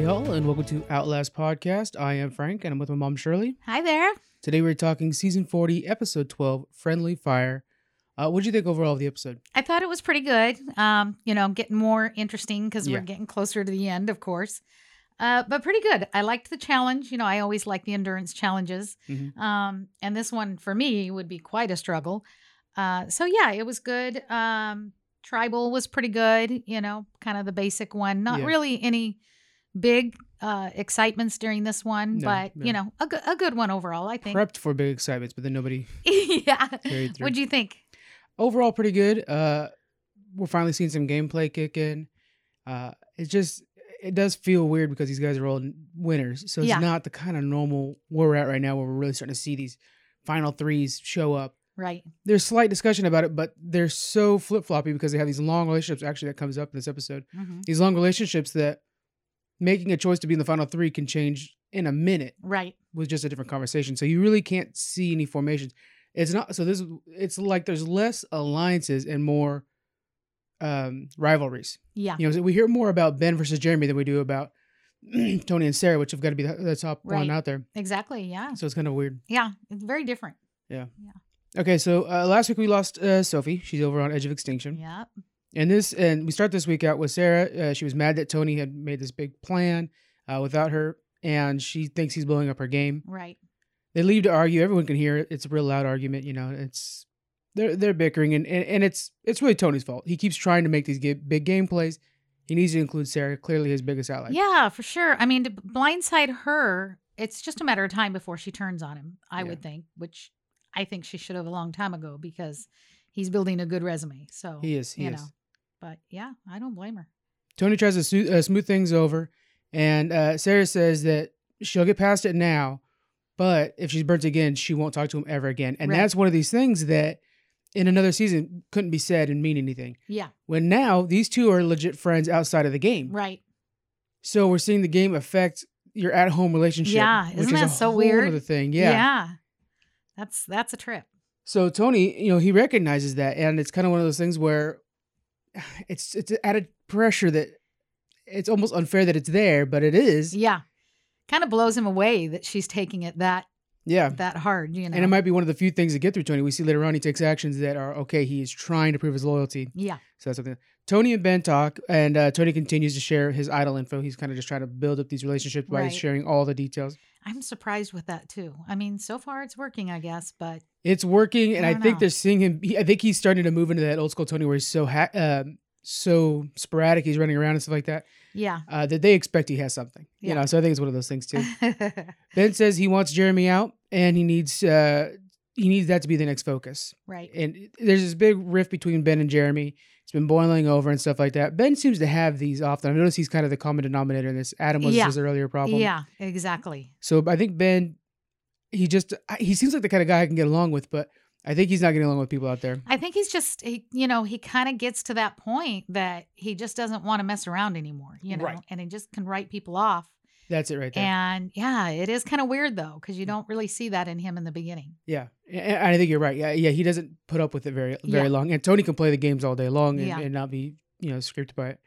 Hey, all, and welcome to Outlast Podcast. I am Frank, and I'm with my mom, Shirley. Hi there. Today we're talking season 40, episode 12, Friendly Fire. Uh, what do you think overall of the episode? I thought it was pretty good. Um, you know, getting more interesting because Yeah. we're getting closer to the end, of course. Uh, but pretty good. I liked the challenge. You know, I always like the endurance challenges. Mhm. Um, and this one for me would be quite a struggle. Uh, so yeah, it was good. Um, tribal was pretty good. You know, kind of the basic one. Not Yeah. really any big uh, excitements during this one, No, but no. you know, a, good a good one overall. I think. Prepped for big excitements, but then nobody yeah. What'd you think? overall, pretty good. Uh, we're finally seeing some gameplay kick in. Uh, it's just, it does feel weird because these guys are all winners. So it's Yeah. not the kind of normal where we're at right now where we're really starting to see these final threes show up. Right. There's slight discussion about it, but they're so flip floppy because they have these long relationships. Actually, that comes up in this episode. hmm These long relationships that making a choice to be in the final three can change in a minute Right. with just a different conversation. So you really can't see any formations. It's not so this is it's like there's less alliances and more um rivalries. Yeah. You know, so we hear more about Ben versus Jeremy than we do about Tony and Sarah, which have got to be the, the top one out there. Exactly. Yeah. So it's kind of weird. Yeah. It's very different. Yeah. Yeah. Okay, so uh, last week we lost uh, Sophie. She's over on Edge of Extinction. Yeah. And this, and we start this week out with Sarah. Uh, she was mad that Tony had made this big plan uh, without her, and she thinks he's blowing up her game. Right. They leave to argue. Everyone can hear it. It's a real loud argument. You know, it's they're they're bickering, and and, and it's it's really Tony's fault. He keeps trying to make these big game plays. He needs to include Sarah, clearly his biggest ally. yeah, for sure. I mean, to blindside her, it's just a matter of time before she turns on him, I Yeah. would think, which I think she should have a long time ago because he's building a good resume. So, he is. He you is. know, but yeah, I don't blame her. Tony tries to smooth, uh, smooth things over, and uh, Sarah says that she'll get past it now, but if she's burnt again, she won't talk to him ever again. And Right. that's one of these things that in another season couldn't be said and mean anything. Yeah. When now these two are legit friends outside of the game. Right. So we're seeing the game affect your at-home relationship. Yeah, which isn't is a that so whole weird? other thing. Yeah. Yeah. That's that's a trip. So Tony, you know, he recognizes that, and it's kind of one of those things where it's it's added pressure that it's almost unfair that it's there, but it is. Yeah. Kind of blows him away that she's taking it that Yeah. that hard, you know. And it might be one of the few things that get through Tony. We see later on he takes actions that are okay. He is trying to prove his loyalty. yeah. So that's something. Tony and Ben talk, and uh, Tony continues to share his idol info. He's kind of just trying to build up these relationships by Right. sharing all the details. I'm surprised with that too. I mean, so far it's working, I guess, but It's working, and I I, think they're seeing him. He, I think he's starting to move into that old school Tony where he's so ha- um, so sporadic. He's running around and stuff like that. yeah. Uh, that they expect he has something. You know, so I think it's one of those things too. ben says he wants Jeremy out, and he needs uh, he needs that to be the next focus. right. and there's this big rift between Ben and Jeremy. It's been boiling over and stuff like that. Ben seems to have these often. I notice he's kind of the common denominator in this. Adam was Yeah. his earlier problem. Yeah, exactly. So I think Ben, he just he seems like the kind of guy I can get along with, but I think he's not getting along with people out there. I think he's just, he, you know, he kind of gets to that point that he just doesn't want to mess around anymore, you know, Right. and he just can write people off. That's it right there. And yeah, it is kind of weird though, because you mm. don't really see that in him in the beginning. yeah, and and I think you're right. Yeah, yeah, he doesn't put up with it very very Yeah. long. And Tony can play the games all day long and, Yeah. and not be you know scripted by it.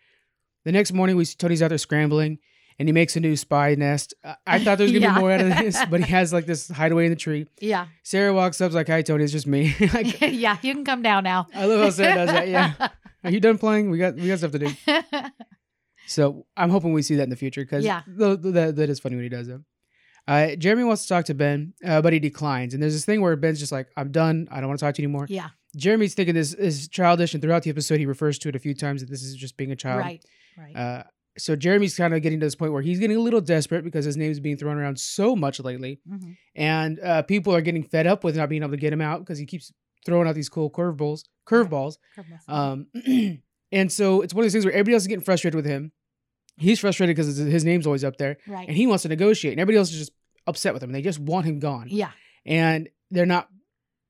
The next morning, we see Tony's out there scrambling. And he makes a new spy nest. I- I thought there was gonna Yeah. be more out of this, but he has like this hideaway in the tree. Yeah. Sarah walks up, like, "Hi, Tony, it's just me." Like, yeah, you can come down now. I love how Sarah does that. Yeah, are you done playing? We got we got stuff to do. So I'm hoping we see that in the future because Yeah. that, that is funny when he does it. Uh, Jeremy wants to talk to Ben, uh, but he declines. And there's this thing where Ben's just like, "I'm done. I don't want to talk to you anymore." yeah. Jeremy's thinking this is childish, and throughout the episode, he refers to it a few times that this is just being a child. Right. Right. Uh, so Jeremy's kind of getting to this point where he's getting a little desperate because his name is being thrown around so much lately, Mhm. and uh, people are getting fed up with not being able to get him out because he keeps throwing out these cool curveballs, curveballs. Curveballs. Um, and so it's one of those things where everybody else is getting frustrated with him. He's frustrated because his name's always up there, right. and he wants to negotiate, and everybody else is just upset with him. They just want him gone, yeah. and they're not.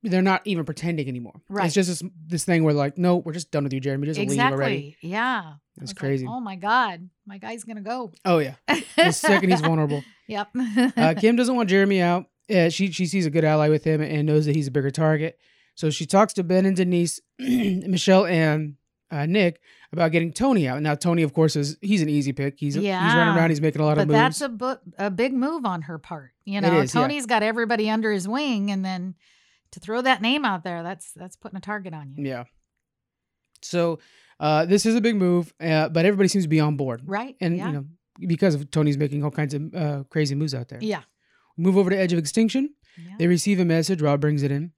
They're not even pretending anymore. Right. It's just this, this thing where like, no, we're just done with you, Jeremy. Just leave already. Exactly. Yeah. I It's like, crazy. oh my God. My guy's going to go. Oh yeah. The second he's vulnerable. Yep. Uh, Kim doesn't want Jeremy out. Uh, she she sees a good ally with him and knows that he's a bigger target. So she talks to Ben and Denise, Michelle and uh, Nick about getting Tony out. Now Tony, of course, is he's an easy pick. He's yeah. he's running around. He's making a lot But of moves. that's a bu- a big move on her part. You know, is, yeah. Tony's got everybody under his wing, and then to throw that name out there, that's that's putting a target on you, yeah. So uh, this is a big move, uh, but everybody seems to be on board, right? and yeah, you know because of Tony's making all kinds of uh, crazy moves out there. yeah, Move over to Edge of Extinction. yeah. They receive a message. Rob brings it in.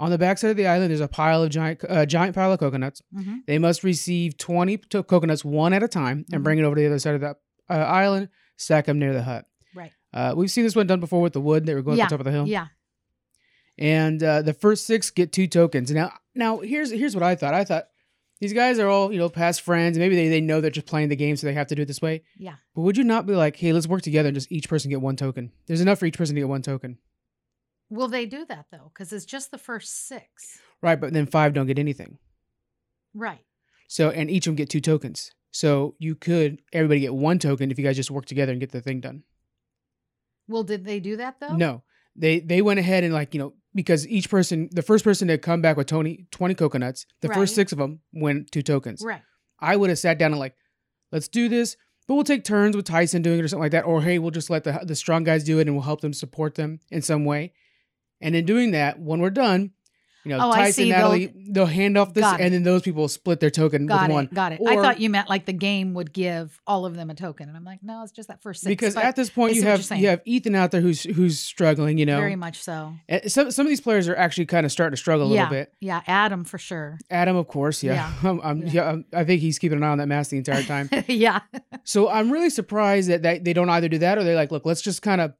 On the backside of the island, there's a pile of giant, uh, giant pile of coconuts. Mhm. They must receive 20 to- coconuts one at a time and Mhm. bring it over to the other side of that uh, island, stack them near the hut. Right. Uh, we've seen this one done before with the wood. They were going Yeah, up the top of the hill. Yeah. And uh, the first six get two tokens. Now, now here's here's what I thought. I thought these guys are all you know past friends. Maybe they, they know they're just playing the game, so they have to do it this way. Yeah. But would you not be like, hey, let's work together and just each person get one token? There's enough for each person to get one token, Will they do that though? Because it's just the first six. right? But then five don't get anything. Right. So and each of them get two tokens. So you could everybody get one token if you guys just work together and get the thing done. Well, did they do that though? No, they they went ahead and like you know because each person, the first person to come back with Tony twenty coconuts, the Right. first six of them win two tokens. Right. I would have sat down and like, let's do this, but we'll take turns with Tyson doing it or something like that, or hey, we'll just let the the strong guys do it and we'll help them support them in some way. And in doing that, when we're done, you know, Oh, I Tyson, see. They'll- Natalie, they'll, hand off this, Got it. and then those people split their token Got with it. one. Got it. I thought you meant like the game would give all of them a token, and I'm like, no, it's just that first six. because but at this point you see what you're have you have Ethan out there who's who's struggling, you know. very much so. And Some some of these players are actually kind of starting to struggle a yeah. little bit. Yeah. Adam for sure. Adam, of course, yeah. I'm, I'm, Yeah. yeah. I'm- I think he's keeping an eye on that mask the entire time. yeah. so I'm really surprised that they, they don't either do that or they're like, look, let's just kind of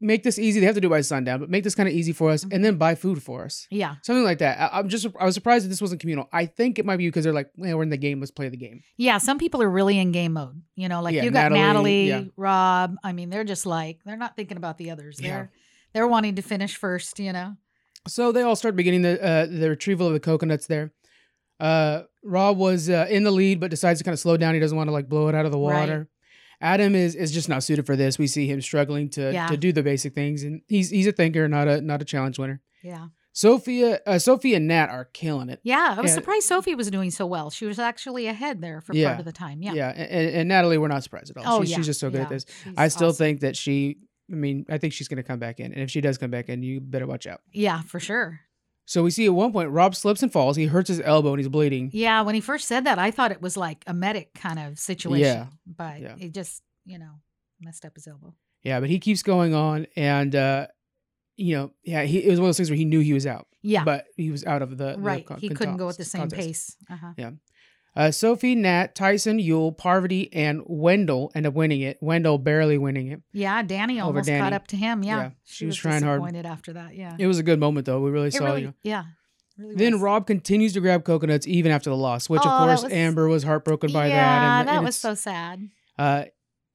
make this easy. They have to do it by sundown, but make this kind of easy for us, and then buy food for us, Yeah. something like that. I, I'm just I was surprised that this wasn't communal. I think it might be because they're like, well, we're in the game, let's play the game. Yeah, some people are really in game mode. You know, like Yeah, you got Natalie, Natalie, yeah. Rob. I mean, they're just like they're not thinking about the others. Yeah. They're they're wanting to finish first. You know. So they all start beginning the uh, the retrieval of the coconuts there. Uh, Rob was uh, in the lead, but decides to kind of slow down. He doesn't want to like blow it out of the Right. Adam is is just not suited for this. We see him struggling to Yeah. to do the basic things, and he's he's a thinker, not a not a challenge winner. Yeah. Sophia, uh, Sophie and Nat are killing it. Yeah. I was Yeah. surprised Sophie was doing so well. She was actually ahead there for Yeah. part of the time. Yeah. Yeah, and, and Natalie, we're not surprised at all. Oh she's, yeah. she's just so good at this. She's I still awesome. think that she. I mean, I think she's going to come back in, and if she does come back in, you better watch out. Yeah, for sure. So we see at one point Rob slips and falls. He hurts his elbow and he's bleeding. Yeah. When he first said that, I thought it was like a medic kind of situation. Yeah. But Yeah. it just you know messed up his elbow. Yeah, but he keeps going on, and uh, you know, yeah, he, it was one of those things where he knew he was out, Yeah. but he was out of the the right. con- he couldn't go at the same contest. pace. Uh-huh. Uh, Sophie, Nat, Tyson, Yul, Parvati, and Wendell end up winning it. Wendell barely winning it. Yeah, Danni almost Danni. caught up to him. Yeah, Yeah, she was trying hard. disappointed after that. Yeah, It was a good moment though. We really It saw really, you. Know. yeah, really Then was. Rob continues to grab coconuts even after the loss, which Oh, of course was- Amber was heartbroken by yeah, that. And, that and was so sad. Uh,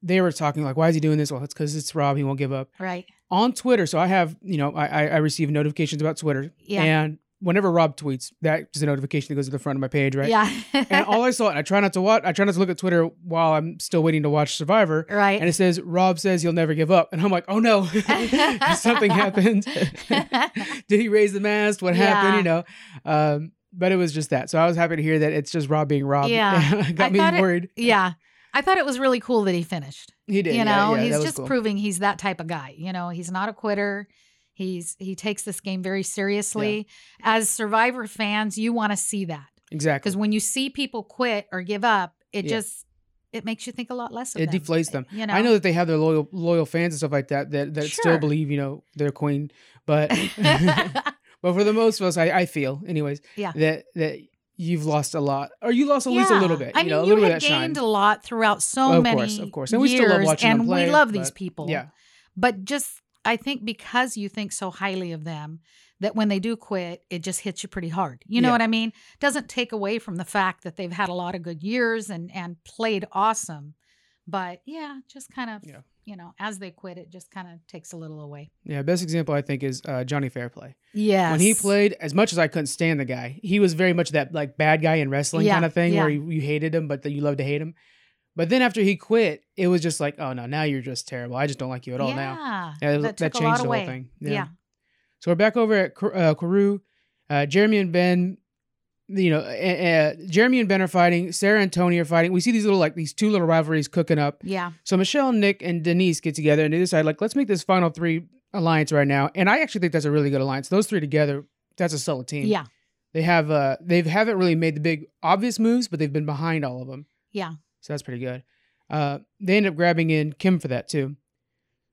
they were talking like, "Why is he doing this?" Well, it's because it's Rob. He won't give up. Right? On Twitter, so I have you know I I, I receive notifications about Twitter, Yeah, and whenever Rob tweets, that's a notification that goes to the front of my page, right? yeah. and all I saw, and I try not to watch. I try not to look at Twitter while I'm still waiting to watch Survivor. right. And it says Rob says you'll never give up, and I'm like, oh no, something happened. Did he raise the mast? What happened? You know. Um, but it was just that. So I was happy to hear that it's just Rob being Rob. Yeah. got I me thought it- worried. yeah, I thought it was really cool that he finished. He did. you know, yeah, he's just cool. proving he's that type of guy. You know, he's not a quitter. He's he takes this game very seriously. As Survivor fans, you want to see that exactly. because when you see people quit or give up, it Yeah. just it makes you think a lot less of It them. deflates them. You know, I know that they have their loyal loyal fans and stuff like that that, that still believe you know they're queen, but but for the most of us, I, I feel anyways Yeah. that that you've lost a lot or you lost at least a little bit. I you mean, know, a you little of that shine. gained a lot throughout so Of many course, of course. And we still love years, watching them and play, we love these people. Yeah, But just, I think because you think so highly of them, that when they do quit, it just hits you pretty hard. You know Yeah. what I mean? Doesn't take away from the fact that they've had a lot of good years and and played awesome. But yeah, just kind of, Yeah. you know, as they quit, it just kind of takes a little away. yeah. Best example I think is uh, Johnny Fairplay. Yes. When he played, as much as I couldn't stand the guy, he was very much that like bad guy in wrestling Yeah, kind of thing, where you, you hated him, but you love to hate him. But then after he quit, it was just like, oh no, now you're just terrible. I just don't like you at all now. yeah. Yeah, that, that that took a lot changed the away. whole thing. Yeah. So we're back over at uh, Koru. Uh, Jeremy and Ben you know, uh, Jeremy and Ben are fighting. Sarah and Tony are fighting. We see these little like these two little rivalries cooking up. Yeah. So Michelle, Nick, and Denise get together and they decide like let's make this final three alliance right now. And I actually think that's a really good alliance. Those three together, that's a solid team. Yeah. They have uh they haven't really made the big obvious moves, but they've been behind all of them. Yeah. So that's pretty good. Uh, they end up grabbing in Kim for that too.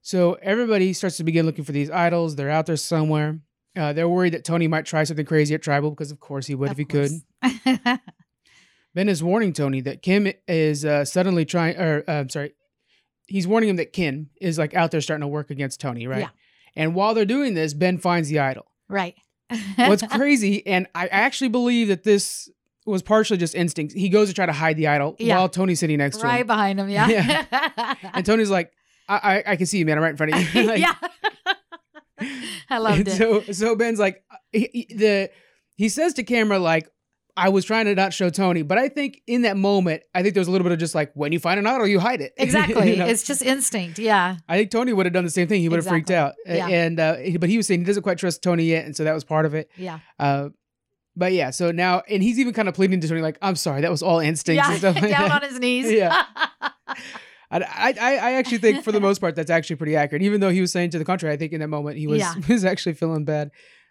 So everybody starts to begin looking for these idols. They're out there somewhere. Uh, they're worried that Tony might try something crazy at Tribal because, of course, he would Of if he could. Ben is warning Tony that Kim is uh, suddenly trying, or uh, I'm sorry, he's warning him that Kim is like out there starting to work against Tony, right? Yeah. And while they're doing this, Ben finds the idol. right. What's crazy, and I actually believe that this was partially just instinct. He goes to try to hide the idol Yeah. while Tony's sitting next to him. right behind him. Yeah. and Tony's like, I, I, "I can see you, man. I'm right in front of you." Like, yeah. I loved it. So so Ben's like he, he- the he says to camera like I was trying to not show Tony, but I think in that moment I think there was a little bit of just like when you find an idol you hide it. exactly. You know? It's just instinct. Yeah. I think Tony would have done the same thing. He would have freaked out. Yeah. And uh, but he was saying he doesn't quite trust Tony yet, and so that was part of it. Yeah. Uh, but yeah, so now and he's even kind of pleading to Tony like I'm sorry, that was all instincts Yeah. and stuff like Down that. on his knees. Yeah. I, I I actually think for the most part that's actually pretty accurate. Even though he was saying to the contrary, I think in that moment he was Yeah. was actually feeling bad.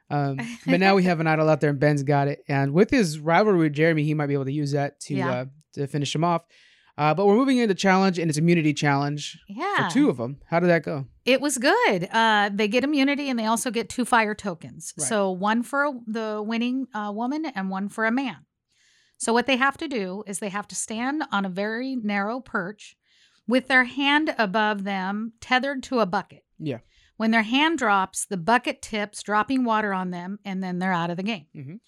Um, but now we have an idol out there, and Ben's got it. And with his rivalry with Jeremy, he might be able to use that to Yeah. uh, to finish him off. Uh, but we're moving into challenge, and it's immunity challenge yeah. for two of them. How did that go? It was good. Uh, they get immunity and they also get two fire tokens. Right. So one for a- the winning uh, woman and one for a man. So what they have to do is they have to stand on a very narrow perch with their hand above them, tethered to a bucket. Yeah. When their hand drops, the bucket tips, dropping water on them, and then they're out of the game. Mhm.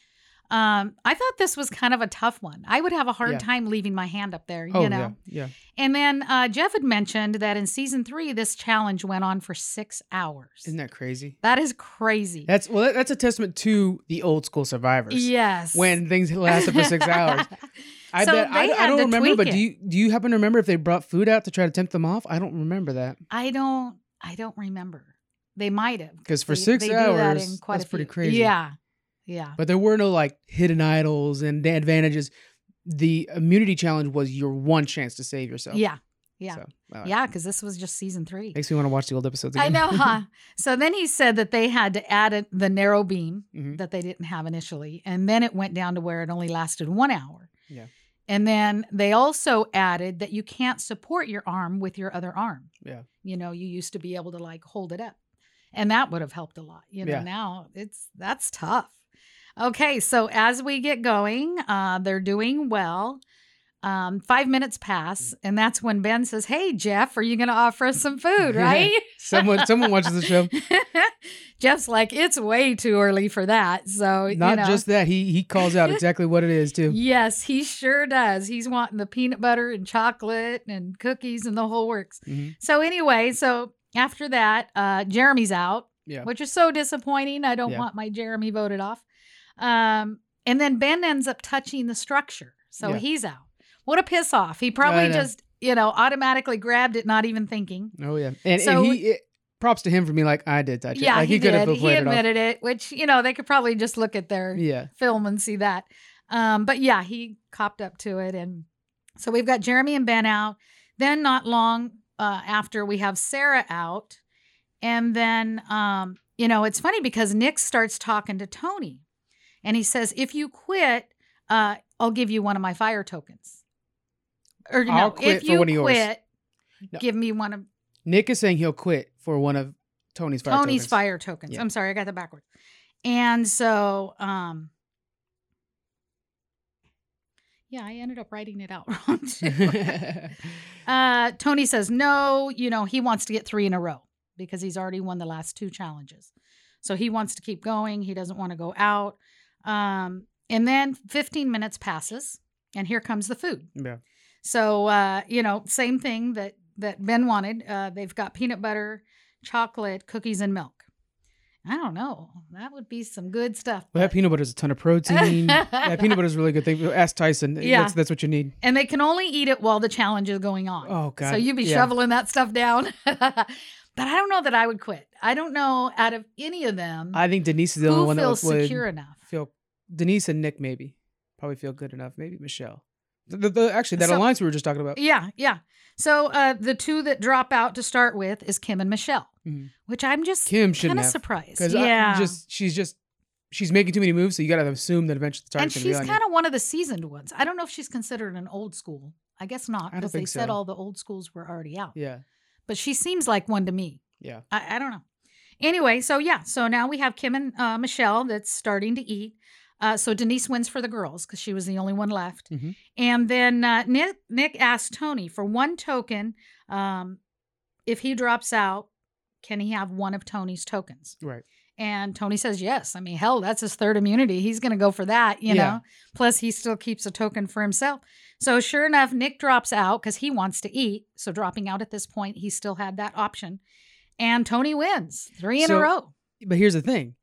Um, I thought this was kind of a tough one. I would have a hard Yeah. time leaving my hand up there, Oh you know. yeah, yeah. And then uh, Jeff had mentioned that in season three, this challenge went on for six hours. Isn't that crazy? that is crazy. That's well, that's a testament to the old school survivors. yes. When things lasted for six hours. I So bet I, I don't remember, but it. do you do you happen to remember if they brought food out to try to tempt them off? I don't remember that. I don't. I don't remember. They might have because for They- six they that hours, quite that's pretty crazy. Yeah, yeah, But there were no like hidden idols and the advantages. The immunity challenge was your one chance to save yourself. yeah, yeah, So, yeah. Because this was just season three. Makes me want to watch the old episodes I know, huh? So then he said that they had to add a, the narrow beam Mhm. that they didn't have initially, and then it went down to where it only lasted one hour. Yeah. And then they also added that you can't support your arm with your other arm. Yeah. You know, you used to be able to like hold it up. And that would have helped a lot. You know, Yeah. now it's that's tough. Okay, so as we get going, uh, they're doing well. Um, five minutes pass, and that's when Ben says, Hey Jeff, are you gonna offer us some food, right? someone someone watches the show. Jeff's like, it's way too early for that. So you Not know. just that, he he calls out exactly what it is too. Yes, he sure does. He's wanting the peanut butter and chocolate and cookies and the whole works. Mhm. So anyway, so after that, uh, Jeremy's out, Yeah. which is so disappointing. I don't Yeah. want my Jeremy voted off. Um, and then Ben ends up touching the structure, so Yeah. he's out. What a piss off! He probably just you know automatically grabbed it, not even thinking. Oh yeah. And, So- and he it, props to him for being like, I did touch it. Yeah, like he, could have. He played it admitted it, which you know they could probably just look at their Yeah. film and see that. Um, but yeah, he copped up to it. And so we've got Jeremy and Ben out. Then, not long uh, after, we have Sarah out. And then, um, you know, it's funny because Nick starts talking to Tony and he says, If you quit, uh, I'll give you one of my fire tokens. Or no, I'll quit if for you one of yours. quit, No. give me one of Nick is saying he'll quit for one of Tony's fire tokens. Tony's tokens. fire tokens. Yeah. I'm sorry, I got that backwards. And so, um, yeah, I ended up writing it out wrong. too. uh, Tony says no. You know, he wants to get three in a row because he's already won the last two challenges. So he wants to keep going. He doesn't want to go out. Um, and then 15 minutes passes, and here comes the food. yeah. So uh, you know, same thing that that Ben wanted. Uh, they've got peanut butter, chocolate, cookies, and milk. I don't know. That would be some good stuff. Well, that peanut butter is a ton of protein. that peanut butter is a really good thing. Ask Tyson. Yeah. That's, that's what you need. and they can only eat it while the challenge is going on. Oh God. So you'd be Yeah. shoveling that stuff down. but I don't know that I would quit. I don't know out of any of them I think Denise is the only one that feels secure enough. Denise and Nick maybe. probably feel good enough. Maybe Michelle. The, the, the- actually, that So- alliance we were just talking about. Yeah, yeah. So uh, the two that drop out to start with is Kim and Michelle, Mhm. which I'm just Kim kind of surprised. Yeah, just she's just she's making too many moves, so you got to assume that eventually the and target's she's kind of one of the seasoned ones. I don't know if she's considered an old school. I guess not because they think said all the old schools were already out. Yeah, But she seems like one to me. yeah. I, I don't know. Anyway, so yeah, so now we have Kim and uh, Michelle that's starting to eat. Uh, so Denise wins for the girls because she was the only one left. Mhm. And then uh, Nick Nick asked Tony for one token. Um, if he drops out, can he have one of Tony's tokens? Right. And Tony says yes. I mean, hell, that's his third immunity. He's going to go for that, you Yeah. know. Plus, he still keeps a token for himself. So sure enough, Nick drops out because he wants to eat. So dropping out at this point, he still had that option. And Tony wins three in So- a row. But here's the thing: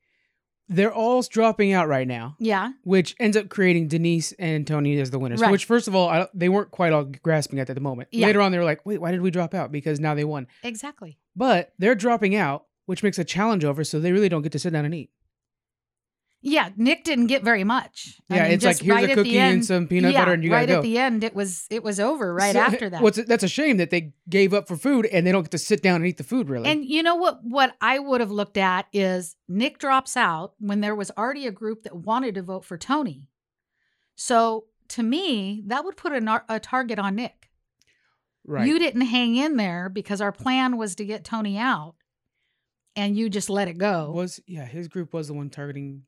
they're all dropping out right now, Yeah. which ends up creating Denise and Tony as the winners. Right. Which, first of all, I, they weren't quite all grasping at at the moment. Yeah. Later on, they were like, "Wait, why did we drop out?" Because now they won. Exactly. But they're dropping out, which makes a challenge over, so they really don't get to sit down and eat. Yeah, Nick didn't get very much. I Yeah, mean, it's like here's right a cookie end- and some peanut yeah, butter, and you right gotta go. Right at the end, it was it was over right So, after that. What's that's a shame that they gave up for food and they don't get to sit down and eat the food. Really, And you know what? What I would have looked at is Nick drops out when there was already a group that wanted to vote for Tony. So to me, that would put a, a target on Nick. right? You didn't hang in there because our plan was to get Tony out, and you just let it go. was yeah, his group was the one targeting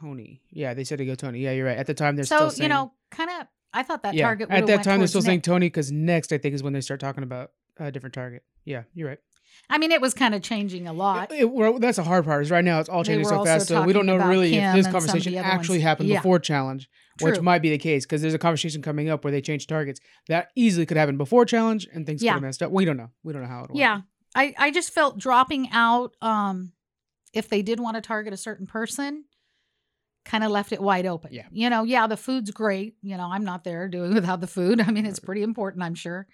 Tony. Yeah, they said to go Tony. Yeah, you're right. At the time, they're so still saying, you know, kind of, I thought that yeah. target. At that time, they're still saying Tony because next, I think, is when they start talking about a different target. Yeah, you're right. I mean, it was kind of changing a lot. It- it- well, that's the hard part. Is right now it's all changing so fast, so we don't know really Kim if this conversation actually ones. happened Yeah. before challenge, which might be the case because there's a conversation coming up where they change targets. That easily could happen before challenge, and things Yeah. could have messed up. We don't know. We don't know how it. All Yeah. I, I just felt dropping out, um, if they did want to target a certain person, kind of left it wide open. Yeah. You know, yeah, the food's great. You know, I'm not there doing without the food. I mean, it's pretty important, I'm sure.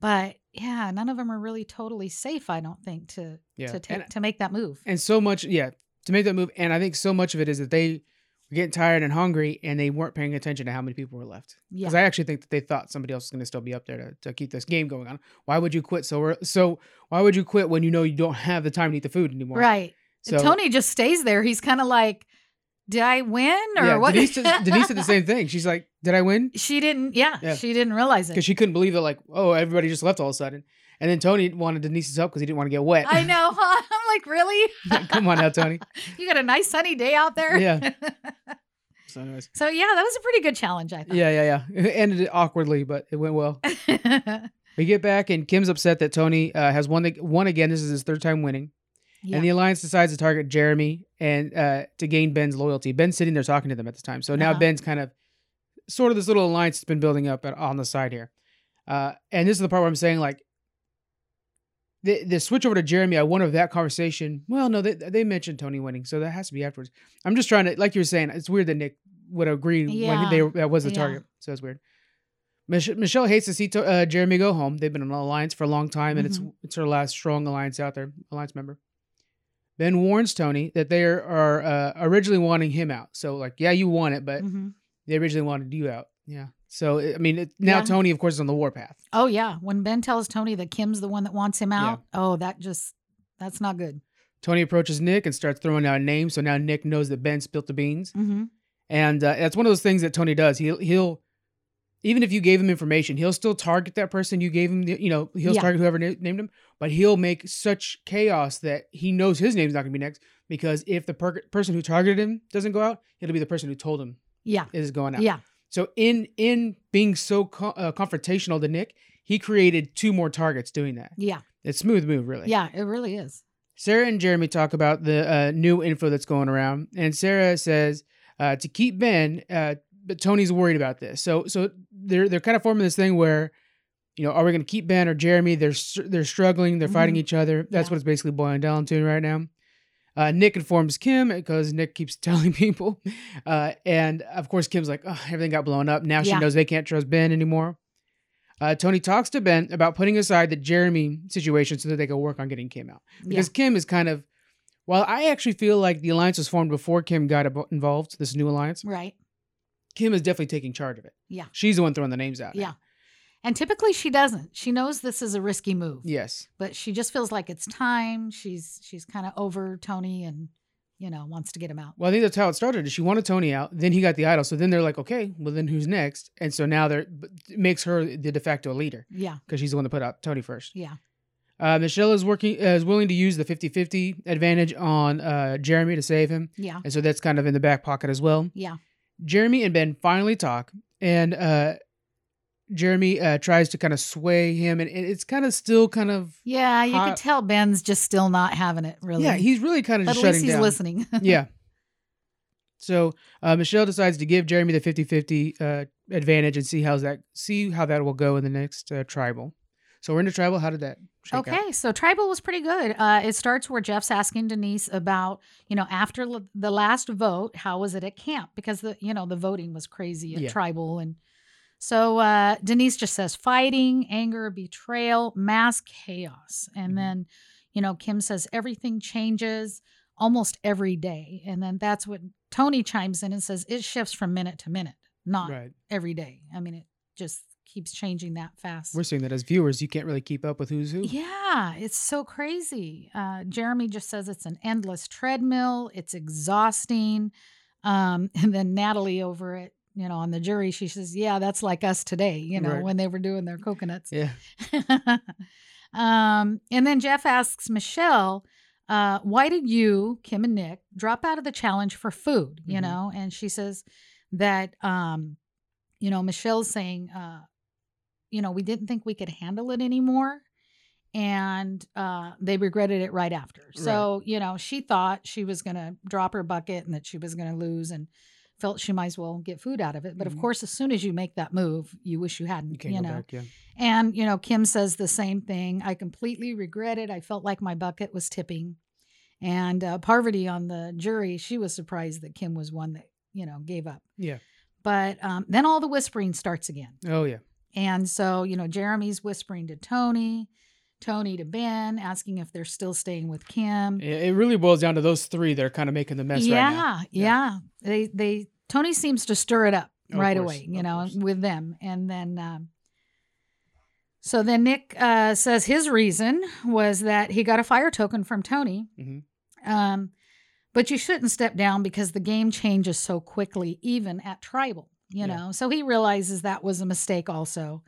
But yeah, none of them are really totally safe, I don't think, to Yeah. to take And- to make that move. and so much yeah to make that move and i think so much of it is that they were getting tired and hungry and they weren't paying attention to how many people were left Yeah. because i actually think that they thought somebody else was going to still be up there to, to keep this game going on why would you quit so so why would you quit when you know you don't have the time to eat the food anymore Right. so Tony just stays there. He's kind of like, did I win or yeah, what? denise, did, denise did the same thing she's like did i win She didn't. Yeah, Yeah. she didn't realize it. because she couldn't believe that like oh everybody just left all of a sudden and then tony wanted denise's help because he didn't want to get wet I know. Huh? I'm like, really? come on now tony you got a nice sunny day out there. Yeah. so anyways so yeah, that was a pretty good challenge, I thought. yeah yeah yeah it ended it awkwardly but it went well We get back, and Kim's upset that Tony uh, has won the, won again. This is his third time winning, yeah. and the alliance decides to target Jeremy and uh, to gain Ben's loyalty. Ben's sitting there talking to them at this time, so now Uh-huh. Ben's kind of sort of this little alliance that's been building up at, on the side here. Uh, and this is the part where I'm saying like the the switch over to Jeremy. I wonder if that conversation. Well, no, they they mentioned Tony winning, so that has to be afterwards. I'm just trying to like you were saying. It's weird that Nick would agree when they that was the Yeah. target. So it's weird. Mich- Michelle hates to see to, uh, Jeremy go home. They've been in an alliance for a long time, and it's Mhm. it's her last strong alliance out there, alliance member. Ben warns Tony that they are, are uh, originally wanting him out. So like, yeah, you want it, but Mhm. they originally wanted you out. Yeah. So I mean, it, now Yeah. Tony, of course, is on the warpath. Oh yeah, when Ben tells Tony that Kim's the one that wants him Yeah. out, oh that just that's not good. Tony approaches Nick and starts throwing out names. So now Nick knows that Ben spilt the beans, Mm-hmm. and uh, that's one of those things that Tony does. He'll he'll even if you gave him information, he'll still target that person you gave him. The, you know, he'll Yeah. target whoever na- named him, but he'll make such chaos that he knows his name's not going to be next because if the per- person who targeted him doesn't go out, it'll be the person who told him Yeah, is going out. yeah, So in in being so co- uh, confrontational to Nick, he created two more targets doing that. yeah, It's smooth move, really. yeah. It really is. Sarah and Jeremy talk about the uh, new info that's going around, and Sarah says uh, to keep Ben, uh, but Tony's worried about this. So so they're they're kind of forming this thing where, you know, are we going to keep Ben or Jeremy? They're they're struggling. They're fighting Mhm. each other. That's Yeah. what it's basically boiling down to right now. Uh, Nick informs Kim because Nick keeps telling people, uh, and of course Kim's like, oh, everything got blown up. Now she Yeah. knows they can't trust Ben anymore. Uh, Tony talks to Ben about putting aside the Jeremy situation so that they can work on getting Kim out because Kim is kind of Well, I actually feel like the alliance was formed before Kim got involved, this new alliance, right. Kim is definitely taking charge of it. Yeah. She's the one throwing the names out. now. Yeah. And typically she doesn't. She knows this is a risky move. Yes. But she just feels like it's time. She's she's kind of over Tony and you know, wants to get him out. Well, I think that's how it started. She wanted Tony out. Then he got the idol. So then they're like, okay, well then who's next? And so now they're it makes her the de facto leader Yeah. because she's the one that put out Tony first. Yeah. Uh, Michelle is working uh, is willing to use the 50-50 advantage on uh, Jeremy to save him, Yeah. and so that's kind of in the back pocket as well. Yeah. Jeremy and Ben finally talk, and uh, Jeremy uh, tries to kind of sway him, and it's kind of still kind of Yeah, you Hot- could tell Ben's just still not having it really. yeah, he's really kind of but just at least he's down. listening. yeah. So uh, Michelle decides to give Jeremy the 50-50 uh, advantage and see how's that see how that will go in the next uh, tribal. So we're into tribal. How did that shake out? Okay, so tribal was pretty good. Uh, it starts where Jeff's asking Denise about, you know, after l- the last vote, how was it at camp? Because the, you know, the voting was crazy at Yeah. tribal, and so uh, Denise just says fighting, anger, betrayal, mass chaos, and Mhm. then, you know, Kim says everything changes almost every day, and then that's what Tony chimes in and says it shifts from minute to minute, not Right. every day. I mean, it just keeps changing that fast. We're seeing that as viewers, you can't really keep up with who's who. Yeah, it's so crazy. Uh, Jeremy just says it's an endless treadmill. It's exhausting. Um, and then Natalie over it, you know, on the jury, she says, "Yeah, that's like us today." You know, Right. when they were doing their coconuts. Yeah. um, and then Jeff asks Michelle, uh, "Why did you, Kim and Nick, drop out of the challenge for food?" You Mhm. know, and she says that, um, you know, Michelle's saying, uh, you know, we didn't think we could handle it anymore. And uh, they regretted it right after. So, you know, she thought she was going to drop her bucket and that she was going to lose and felt she might as well get food out of it. But of Mhm. course, as soon as you make that move, you wish you hadn't, You you, know. back. Yeah. And, you know, Kim says the same thing. I completely regret it. I felt like my bucket was tipping. And uh, Parvati on the jury, she was surprised that Kim was one that, you know, gave up. Yeah. But um, then all the whispering starts again. Oh yeah. And so, you know, Jeremy's whispering to Tony, Tony to Ben, asking if they're still staying with Kim. It really boils down to those three. They're kind of making the mess yeah, right now. yeah, They they Tony seems to stir it up Of right course, away, you know, course. with them. And then um so then Nick uh, says his reason was that he got a fire token from Tony. Mhm. Um, but you shouldn't step down because the game changes so quickly, even at tribal, you Yeah. know. So he realizes that was a mistake also.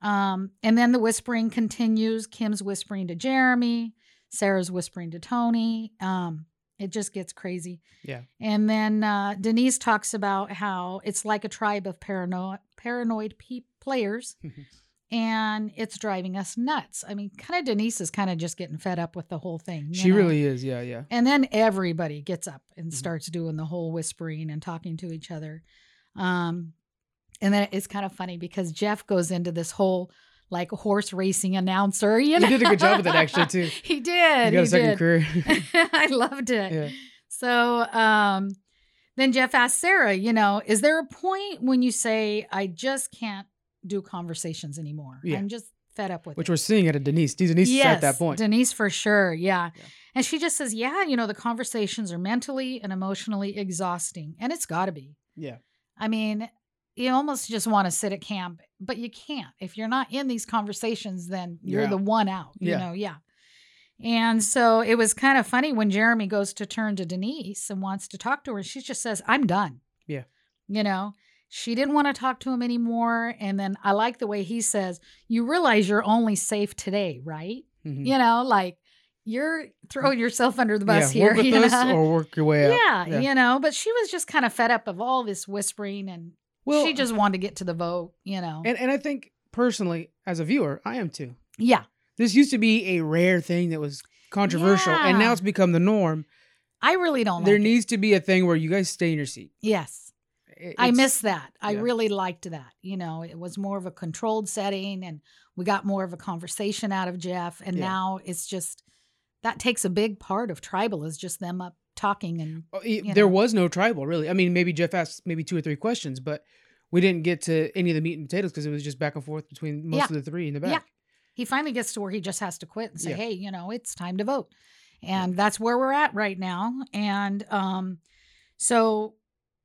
Um, and then the whispering continues. Kim's whispering to Jeremy, Sarah's whispering to Tony. Um, it just gets crazy. Yeah. And then uh, Denise talks about how it's like a tribe of paranoid paranoid pe- players, and it's driving us nuts. I mean, kind of Denise is kind of just getting fed up with the whole thing. She know? really is. Yeah. Yeah. And then everybody gets up and Mhm. starts doing the whole whispering and talking to each other. Um, and then it's kind of funny because Jeff goes into this whole like horse racing announcer. You know? He did a good job with that actually too. he did. He got a second did. career. I loved it. yeah. So um, then Jeff asked Sarah, you know, is there a point when you say, I just can't do conversations anymore? Yeah. I'm just fed up with Which it. we're seeing at a Denise. Denise is at that point. Denise for sure. Yeah. Yeah. And she just says, yeah, you know, the conversations are mentally and emotionally exhausting. And it's got to be. yeah. I mean, you almost just want to sit at camp, but you can't. If you're not in these conversations, then you're Yeah. the one out, you Yeah. know? Yeah. And so it was kind of funny when Jeremy goes to turn to Denise and wants to talk to her. She just says, I'm done. Yeah. You know, she didn't want to talk to him anymore. And then I like the way he says, You realize you're only safe today, right? Mhm. You know, like you're throwing yourself under the bus yeah. here. Work with you us know? or work your way out. yeah, Yeah. you know, but she was just kind of fed up of all this whispering and Well, she just wanted to get to the vote, you know. and and I think personally, as a viewer, I am too. yeah, This used to be a rare thing that was controversial, and now it's become the norm. I really don't there like it. needs to be a thing where you guys stay in your seat. Yes. It- I miss that. I yeah. really liked that. You know, it was more of a controlled setting and we got more of a conversation out of Jeff. And Yeah. now it's just that takes a big part of tribal is just them up talking and Oh, it- there know. was no tribal really. I mean, maybe Jeff asked maybe two or three questions, but we didn't get to any of the meat and potatoes because it was just back and forth between most Yeah. of the three in the back. Yeah. he finally gets to where he just has to quit and say, Yeah. Hey, you know, it's time to vote. And that's where we're at right now. And um, so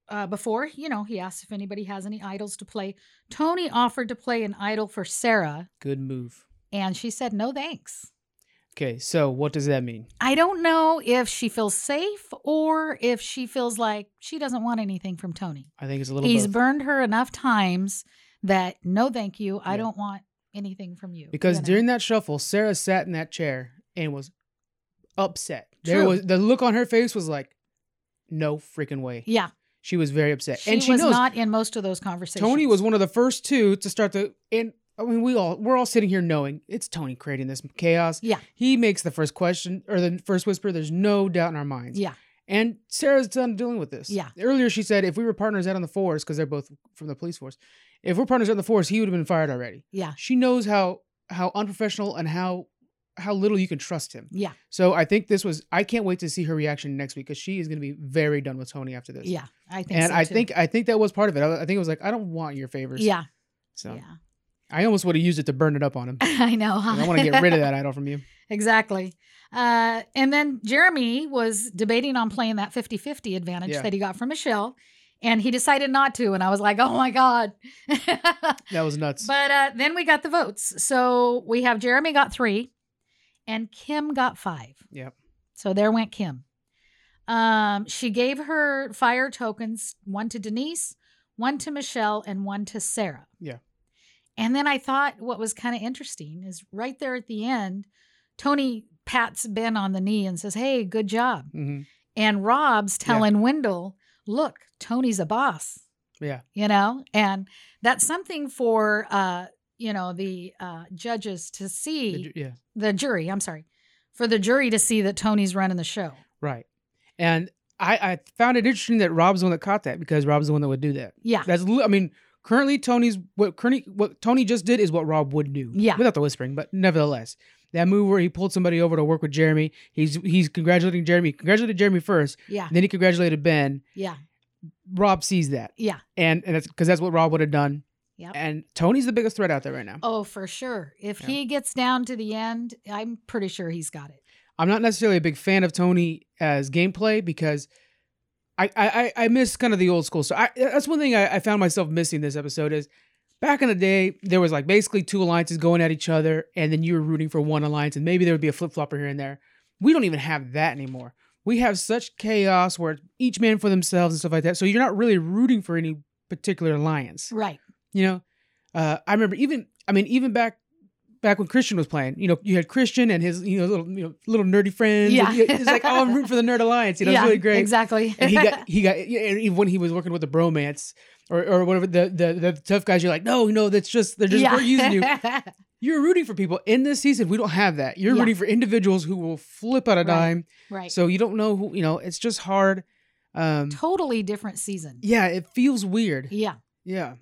uh, before, you know, he asked if anybody has any idols to play. Tony offered to play an idol for Sarah, Good move. and she said no thanks. Okay, so what does that mean? I don't know if she feels safe or if she feels like she doesn't want anything from Tony. I think it's a little He's both. burned her enough times that no, thank you. I don't want anything from you. because you know? during that shuffle, Sarah sat in that chair and was upset. There True. was the look on her face was like, no freaking way. yeah, She was very upset, she and she was knows not in most of those conversations. Tony was one of the first two to start the. And I mean, we all we're all sitting here knowing it's Tony creating this chaos. Yeah. he makes the first question or the first whisper. There's no doubt in our minds. Yeah, And Sarah's done dealing with this. Yeah. Earlier, she said if we were partners out on the force, because they're both from the police force, if we're partners out on the force, he would have been fired already. yeah, She knows how how unprofessional and how how little you can trust him. yeah, So I think this was. I can't wait to see her reaction next week because she is going to be very done with Tony after this. yeah. I think And so I think I think that was part of it. I, I think it was like I don't want your favors. yeah, So yeah. I almost would have used it to burn it up on him. I know. Huh? I want to get rid of that idol from you. Exactly. Uh, and then Jeremy was debating on playing that 50 50 advantage Yeah. that he got from Michelle, and he decided not to. And I was like, oh my God. That was nuts. but uh, then we got the votes. So we have Jeremy got three, and Kim got five. Yep. So there went Kim. Um, she gave her fire tokens one to Denise, one to Michelle, and one to Sarah. Yeah. And then I thought what was kind of interesting is right there at the end, Tony pats Ben on the knee and says, Hey, good job. hmm And Rob's Yeah. telling Wendell, Look, Tony's a boss, Yeah. you know? And that's something for, uh, you know, the uh, judges to The see, ju- Yeah. the jury, I'm sorry, for the jury to see that Tony's running the show. Right. And I, I found it interesting that Rob's the one that caught that because Rob's the one that would do that. Yeah. That's I mean, currently Tony's what currently what Tony just did is what Rob would do. Yeah. Without the whispering, but nevertheless. That move where he pulled somebody over to work with Jeremy, he's he's congratulating Jeremy, congratulated Jeremy first, Yeah. then he congratulated Ben. Yeah. Rob sees that. Yeah. And and that's because that's what Rob would have done. Yep. And Tony's the biggest threat out there right now. Oh, for sure. If Yeah. he gets down to the end, I'm pretty sure he's got it. I'm not necessarily a big fan of Tony as gameplay because I I, I I miss kind of the old school. So I, that's one thing I, I found myself missing this episode is back in the day there was like basically two alliances going at each other, and then you were rooting for one alliance, and maybe there would be a flip flopper here and there. We don't even have that anymore. We have such chaos where each man for themselves and stuff like that. So you're not really rooting for any particular alliance. Right. You know, uh, I remember even I mean even back back when Christian was playing, you know, you had Christian and his you know little you know little nerdy friends. Yeah. it's like oh I'm rooting for the nerd alliance. You know, yeah, it's really great. Exactly. And he got he got even when he was working with the bromance or or whatever the the, the tough guys, you're like no no that's just they're just yeah. we're using you. You're rooting for people in this season. We don't have that. You're Yeah. rooting for individuals who will flip out a Right. dime. right. So you don't know who you know. It's just hard. Um, totally different season. yeah, it feels weird. Yeah. Yeah,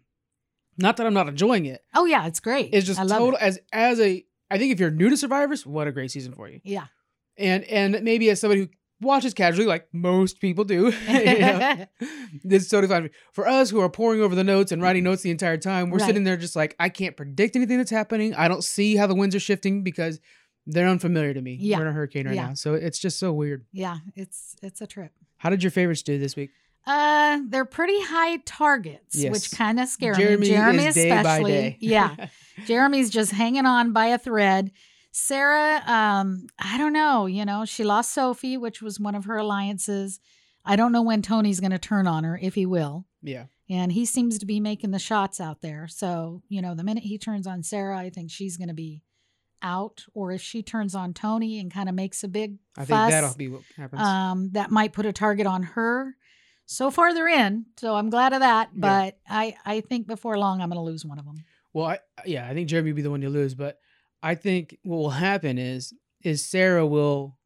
not that I'm not enjoying it. Oh yeah, it's great. It's just total It. as as a. I think if you're new to Survivors, what a great season for you. Yeah. And and maybe as somebody who watches casually, like most people do, you know, this is totally fine. For us who are pouring over the notes and writing notes the entire time, we're Right. sitting there just like I can't predict anything that's happening. I don't see how the winds are shifting because they're unfamiliar to me. Yeah. We're in a hurricane right Yeah. now, so it's just so weird. yeah, it's it's a trip. How did your favorites do this week? Uh, they're pretty high targets, Yes. which kind of scare Jeremy me. Jeremy especially. by day. yeah. Jeremy's just hanging on by a thread. Sarah, um, I don't know. You know, she lost Sophie, which was one of her alliances. I don't know when Tony's going to turn on her, if he will. yeah. And he seems to be making the shots out there. So, you know, the minute he turns on Sarah, I think she's going to be out. Or if she turns on Tony and kind of makes a big I think that'll be what happens. um, that might put a target on her. So far, they're in. So I'm glad of that. Yeah. But I, I think before long, I'm going to lose one of them. Well, I, yeah, I think Jeremy will be the one you lose, but I think what will happen is is Sarah will.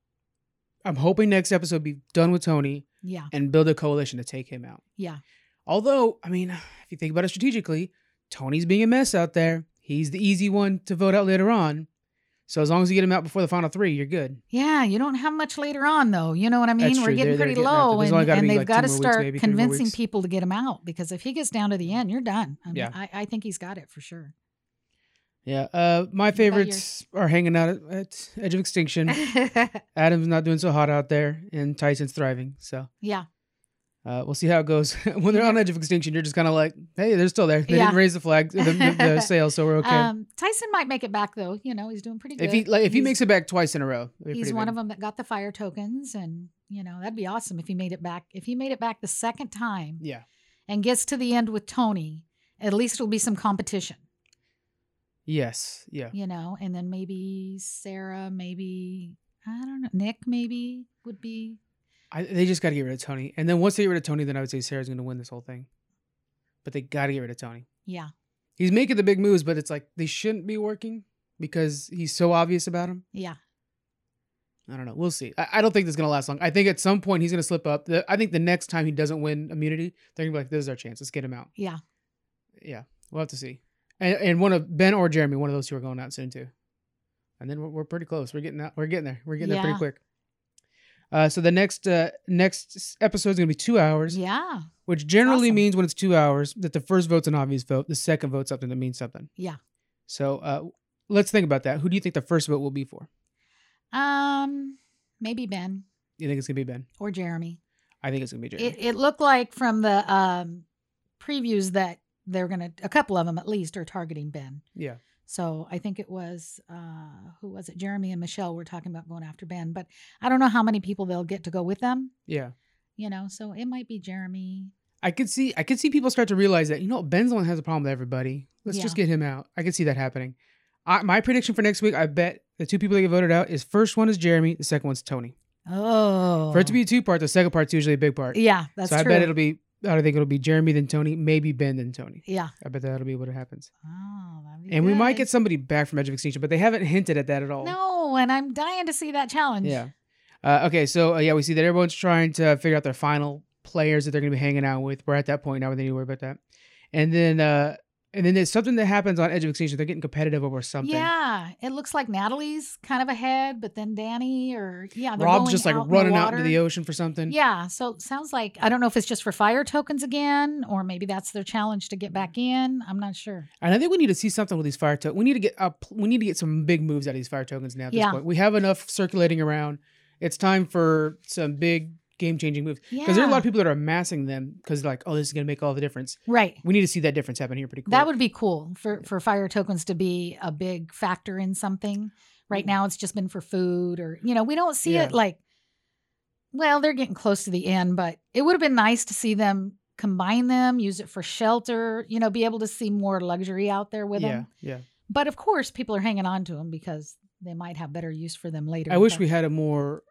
I'm hoping next episode be done with Tony Yeah. and build a coalition to take him out. Yeah. Although, I mean, if you think about it strategically, Tony's being a mess out there. He's the easy one to vote out later on. So as long as you get him out before the final three, you're good. Yeah. You don't have much later on, though. You know what I mean? We're getting They're- they're pretty getting low. And, and they've like, got to start maybe, convincing people to get him out because if he gets down to the end, you're done. I mean, Yeah. I, I think he's got it for sure. Yeah. Uh, my favorites are hanging out at, at edge of extinction. Adam's not doing so hot out there, and Tyson's thriving. So yeah. Uh, we'll see how it goes. when they're on edge of extinction, you're just kind of like, hey, they're still there. They Yeah. didn't raise the flag, the, the, the sail, so we're okay. Um, Tyson might make it back though. You know, he's doing pretty good. if he like, if he makes it back twice in a row, he's one big. of them that got the fire tokens, and you know that'd be awesome if he made it back. If he made it back the second time Yeah, and gets to the end with Tony, at least it'll be some competition. yes, yeah. You know, and then maybe Sarah, maybe I don't know, Nick, maybe would be. I, they just got to get rid of Tony, and then once they get rid of Tony, then I would say Sarah's going to win this whole thing. But they got to get rid of Tony. Yeah, He's making the big moves, but it's like they shouldn't be working because he's so obvious about him. yeah, I don't know. We'll see. I, I don't think this is gonna last long. I think at some point he's gonna slip up. The, I think the next time he doesn't win immunity, they're gonna be like, "This is our chance. Let's get him out." yeah. Yeah, we'll have to see. And, and one of Ben or Jeremy, one of those two are going out soon too. And then we're, we're pretty close. We're getting out. We're getting there. We're getting there pretty quick. Uh, so the next uh, next episode is gonna be two hours, Yeah, which generally awesome. means when it's two hours that the first vote's an obvious vote, the second vote's something that means something. yeah. So uh, let's think about that. Who do you think the first vote will be for? Um, maybe Ben You think it's gonna be Ben? or Jeremy. I think it's gonna be Jeremy. It it looked like from the um previews that they're gonna a couple of them at least are targeting Ben. yeah. So I think it was uh who was it? Jeremy and Michelle were talking about going after Ben, but I don't know how many people they'll get to go with them. Yeah. You know, so it might be Jeremy. I could see I could see people start to realize that you know Ben's the one that has a problem with everybody. Let's just get him out. I could see that happening. I, my prediction for next week, I bet the two people that get voted out is first one is Jeremy, the second one's Tony. Oh, For it to be a two part, the second part's usually a big part. yeah, that's so I true. bet it'll be. I don't think it'll be Jeremy then Tony, maybe Ben then Tony. yeah. I bet that'll be what happens. Oh, that'd be And we might get somebody back from Edge of Extinction, but they haven't hinted at that at all. no, and I'm dying to see that challenge. Yeah. Uh, okay, so uh, yeah, we see that everyone's trying to figure out their final players that they're going to be hanging out with. We're at that point now where they need to worry about that. And then, uh, and then there's something that happens on Edge of Extinction. They're getting competitive over something. Yeah, it looks like Natalie's kind of ahead, but then Danni or yeah, they're Rob's just like out running out into the ocean for something. Yeah, so it sounds like I don't know if it's just for fire tokens again, or maybe that's their challenge to get back in. I'm not sure. And I think we need to see something with these fire tokens. We need to get up. We need to get some big moves out of these fire tokens now. At this Yeah. point, we have enough circulating around. It's time for some big game changing moves because there are a lot of people that are amassing them because like, oh, this is going to make all the difference. Right. We need to see that difference happen here pretty quick. That would be cool for for fire tokens to be a big factor in something. Right now, it's just been for food, or you know, we don't see. Yeah. it like. Well, they're getting close to the end, but it would have been nice to see them combine them, use it for shelter. You know, be able to see more luxury out there with yeah, them. yeah. But of course, people are hanging on to them because they might have better use for them later. I wish we had a more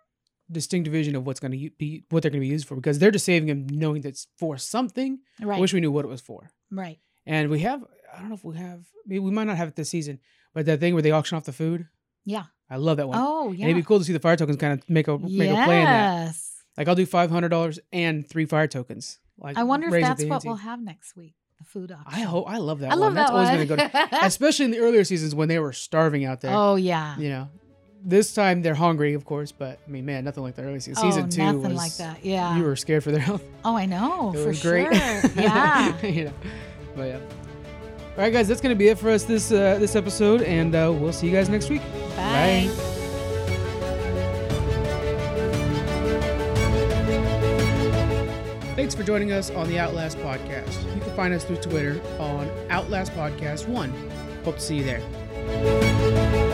distinct vision of what's going to be what they're going to be used for because they're just saving them knowing that it's for something. right, I wish we knew what it was for. right. And we have, I don't know if we have, maybe we might not have it this season, but that thing where they auction off the food, Yeah. I love that one. Oh, And yeah. it'd be cool to see the fire tokens kind of make a make a play in that. Yes. Like I'll do five hundred dollars and three fire tokens. Like I wonder if that's what ante. we'll have next week. The food auction. I hope I love that I one. love That's that always one. going to go, to, especially in the earlier seasons when they were starving out there. oh yeah. You know, this time they're hungry, of course, but I mean, man, nothing like the early season. Season oh, two nothing was like that. Yeah. You were scared for their health. oh, I know It for was great. sure. yeah. you know, but yeah. All right, guys, that's going to be it for us this uh, this episode, and uh, we'll see you guys next week. Bye. Thanks for joining us on the Outlast Podcast. You can find us through Twitter on Outlast Podcast 1. Hope to see you there.